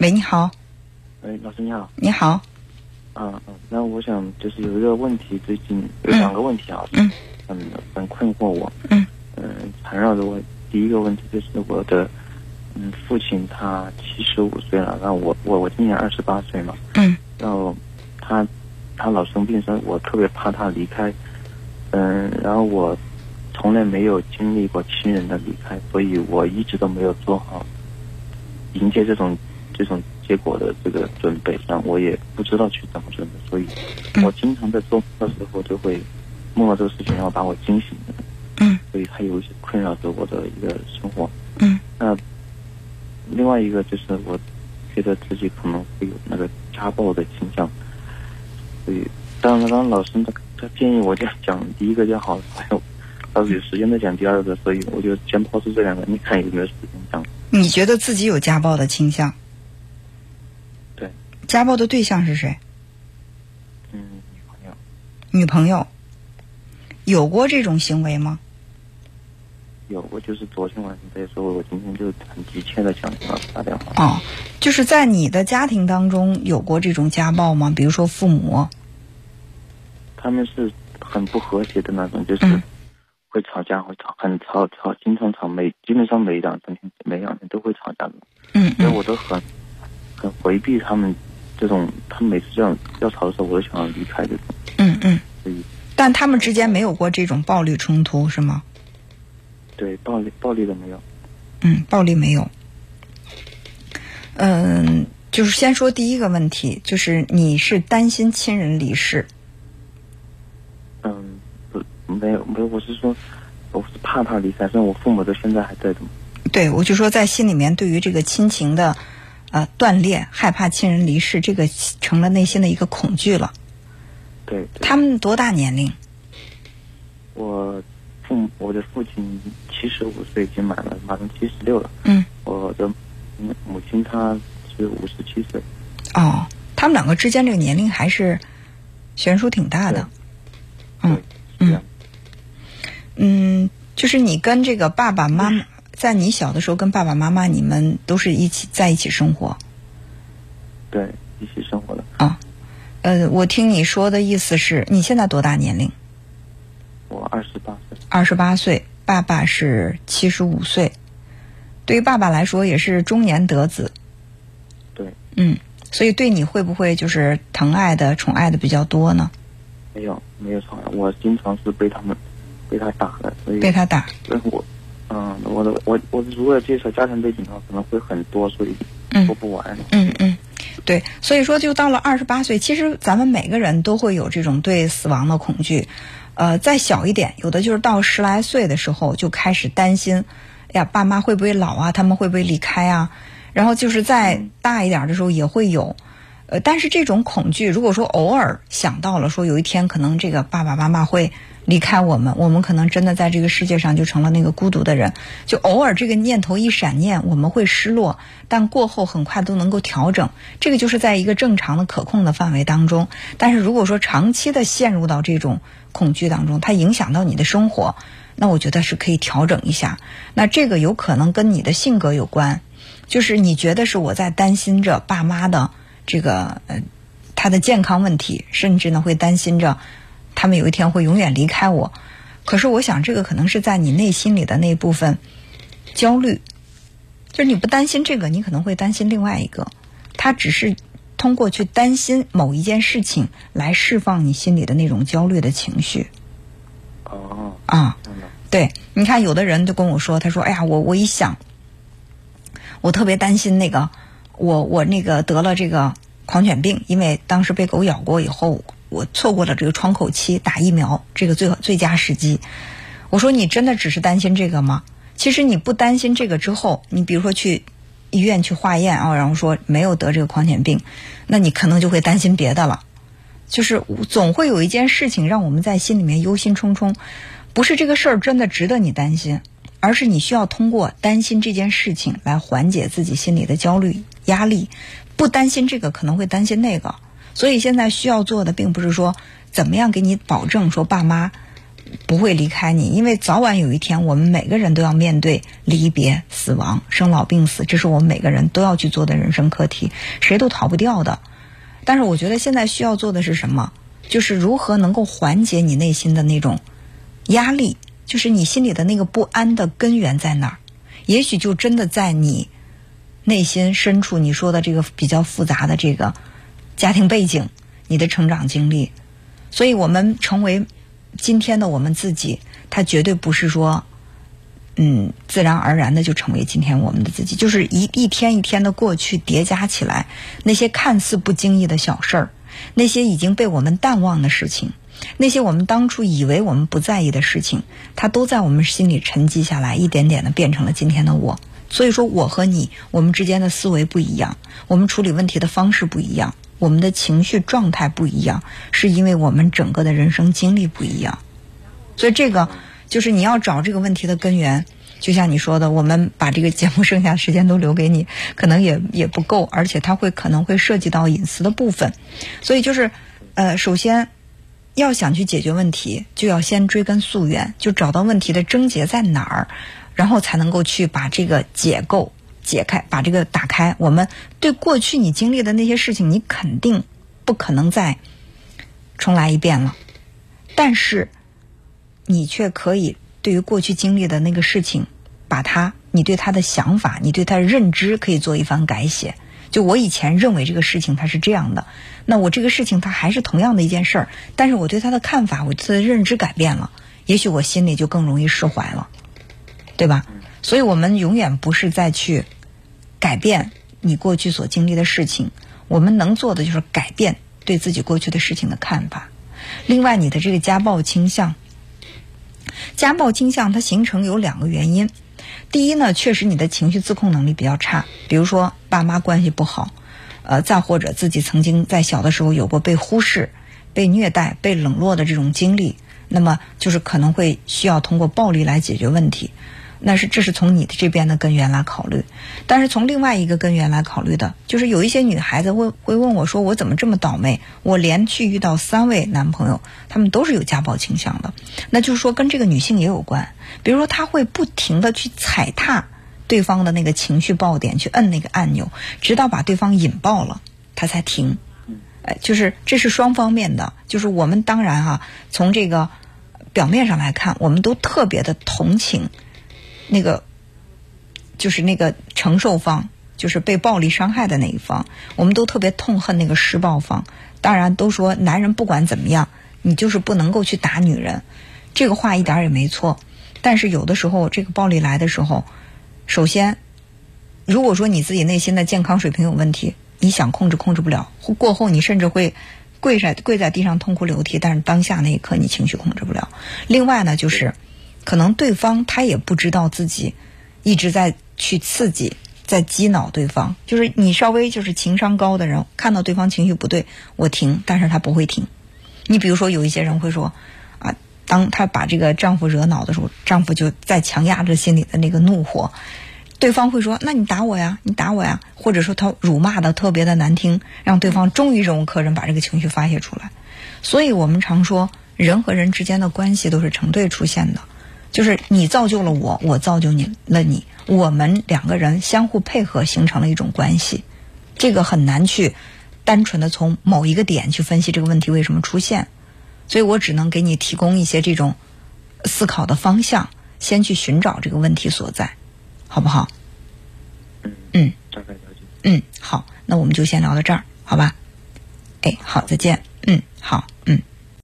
喂，你好，喂，老师你好。你好，啊嗯，那我想就是有一个问题，最近有两个问题啊，嗯。很很困惑我，嗯。嗯，缠绕着我。第一个问题就是我的嗯父亲他七十五岁了，然后我我我今年二十八岁嘛，嗯。然后他他老生病，所以我特别怕他离开，嗯，然后我从来没有经历过亲人的离开，所以我一直都没有做好迎接这种这种结果的这个准备，上我也不知道去怎么准备，所以嗯我经常在做梦的时候就会梦到这个事情，然后把我惊醒的，嗯所以还有一些困扰着我的一个生活。嗯那另外一个就是我觉得自己可能会有那个家暴的倾向，所以当然，当老师他他建议我就讲第一个就好，还有到时有时间再讲第二个，所以我就先抛出这两个，你看有没有时间讲？你觉得自己有家暴的倾向？对，家暴的对象是谁？嗯，女朋友女朋友。有过这种行为吗？有，过就是昨天晚上在说，我今天就很急切的想给他打电话。哦，就是在你的家庭当中有过这种家暴吗？比如说父母，他们是很不和谐的那种，就是嗯会吵架，会吵，很吵吵，经常吵，每基本上每两三天，每两天都会吵架的。嗯所以嗯我都很很回避他们这种，他们每次这样要吵的时候，我都想要离开这种。嗯嗯，但他们之间没有过这种暴力冲突是吗？对暴力暴力的没有。嗯，暴力没有。嗯，就是先说第一个问题，就是你是担心亲人离世，嗯，不没有没有，我是说我是怕他离开，虽然我父母到现在还在的。对我就说在心里面对于这个亲情的呃断裂，害怕亲人离世，这个成了内心的一个恐惧了。对，对他们多大年龄？我父母我的父亲七十五岁已经满了，马上七十六了。嗯，我的母母亲她是五十七岁。哦，他们两个之间这个年龄还是悬殊挺大的。嗯对，是这样。嗯，就是你跟这个爸爸妈妈，在你小的时候跟爸爸妈妈，你们都是一起在一起生活。对，一起生活的。啊，呃，我听你说的意思是你现在多大年龄？我二十八岁。二十八岁，爸爸是七十五岁。对于爸爸来说，也是中年得子。对，嗯，所以对你会不会就是疼爱的、宠爱的比较多呢？没有没有宠爱，我经常是被他们被他打的，所以被他打？所 以我嗯，我的我我如果介绍家庭背景的话，可能会很多，所以嗯说不完。嗯嗯，对，所以说就到了二十八岁，其实咱们每个人都会有这种对死亡的恐惧。呃，再小一点，有的就是到十来岁的时候就开始担心，哎呀，爸妈会不会老啊？他们会不会离开啊？然后就是再大一点的时候也会有。呃，但是这种恐惧，如果说偶尔想到了，说有一天可能这个爸爸妈妈会离开我们，我们可能真的在这个世界上就成了那个孤独的人，就偶尔这个念头一闪念，我们会失落，但过后很快都能够调整，这个就是在一个正常的可控的范围当中。但是如果说长期的陷入到这种恐惧当中，它影响到你的生活，那我觉得是可以调整一下。那这个有可能跟你的性格有关，就是你觉得是我在担心着爸妈的。这个呃，他的健康问题，甚至呢会担心着他们有一天会永远离开我。可是我想，这个可能是在你内心里的那一部分焦虑，就是你不担心这个，你可能会担心另外一个。他只是通过去担心某一件事情来释放你心里的那种焦虑的情绪。哦，啊，对，你看有的人就跟我说，他说：“哎呀，我我一想，我特别担心那个。”我我那个得了这个狂犬病，因为当时被狗咬过以后，我错过了这个窗口期打疫苗这个最最佳时机。我说你真的只是担心这个吗？其实你不担心这个之后，你比如说去医院去化验啊，然后说没有得这个狂犬病，那你可能就会担心别的了。就是总会有一件事情让我们在心里面忧心忡忡，不是这个事儿真的值得你担心，而是你需要通过担心这件事情来缓解自己心里的焦虑。压力，不担心这个可能会担心那个，所以现在需要做的并不是说怎么样给你保证说爸妈不会离开你，因为早晚有一天，我们每个人都要面对离别、死亡、生老病死，这是我们每个人都要去做的人生课题，谁都逃不掉的。但是，我觉得现在需要做的是什么？就是如何能够缓解你内心的那种压力，就是你心里的那个不安的根源在哪儿？也许就真的在你内心深处，你说的这个比较复杂的这个家庭背景，你的成长经历。所以我们成为。今天的我们自己，他绝对不是说，嗯，自然而然的就成为今天我们的自己，就是一一天一天的过去叠加起来，那些看似不经意的小事儿，那些已经被我们淡忘的事情，那些我们当初以为我们不在意的事情，它都在我们心里沉积下来，一点点的变成了今天的我。所以说，我和你，我们之间的思维不一样，我们处理问题的方式不一样。我们的情绪状态不一样，是因为我们整个的人生经历不一样，所以这个就是你要找这个问题的根源。就像你说的，我们把这个节目剩下的时间都留给你，可能也也不够，而且它会可能会涉及到隐私的部分。所以就是，呃，首先要想去解决问题，就要先追根溯源，就找到问题的症结在哪儿，然后才能够去把这个解构。解开，把这个打开。我们对过去你经历的那些事情，你肯定不可能再重来一遍了。但是，你却可以对于过去经历的那个事情，把它，你对他的想法，你对他的认知，可以做一番改写。就我以前认为这个事情它是这样的，那我这个事情它还是同样的一件事儿，但是我对他的看法，我的认知改变了，也许我心里就更容易释怀了，对吧？所以我们永远不是再去。改变你过去所经历的事情，我们能做的就是改变对自己过去的事情的看法。另外，你的这个家暴倾向，家暴倾向它形成有两个原因。第一呢，确实你的情绪自控能力比较差，比如说爸妈关系不好，呃，再或者自己曾经在小的时候有过被忽视、被虐待、被冷落的这种经历，那么就是可能会需要通过暴力来解决问题。那是这是从你的这边的根源来考虑，但是从另外一个根源来考虑的，就是有一些女孩子会会问我说：“我怎么这么倒霉？我连续遇到三位男朋友，他们都是有家暴倾向的。”那就是说跟这个女性也有关，比如说她会不停的去踩踏对方的那个情绪爆点，去摁那个按钮，直到把对方引爆了，她才停。哎，就是这是双方面的，就是我们当然哈，从这个表面上来看，我们都特别的同情。那个就是那个承受方，就是被暴力伤害的那一方，我们都特别痛恨那个施暴方。当然，都说男人不管怎么样，你就是不能够去打女人，这个话一点也没错。但是有的时候，这个暴力来的时候，首先，如果说你自己内心的健康水平有问题，你想控制控制不了，过后你甚至会跪在跪在地上痛哭流涕。但是当下那一刻，你情绪控制不了。另外呢，就是。可能对方他也不知道自己一直在去刺激，在激恼对方。就是你稍微就是情商高的人，看到对方情绪不对，我停，但是他不会停。你比如说有一些人会说，啊，当他把这个丈夫惹恼的时候，丈夫就在强压着心里的那个怒火，对方会说，那你打我呀，你打我呀，或者说他辱骂的特别的难听，让对方终于忍无可忍，把这个情绪发泄出来。所以我们常说，人和人之间的关系都是成对出现的。就是你造就了我，我造就你了你，我们两个人相互配合形成了一种关系，这个很难去单纯的从某一个点去分析这个问题为什么出现，所以我只能给你提供一些这种思考的方向，先去寻找这个问题所在，好不好？嗯，大概了解。嗯，好，那我们就先聊到这儿，好吧？哎，好，再见。嗯，好，嗯。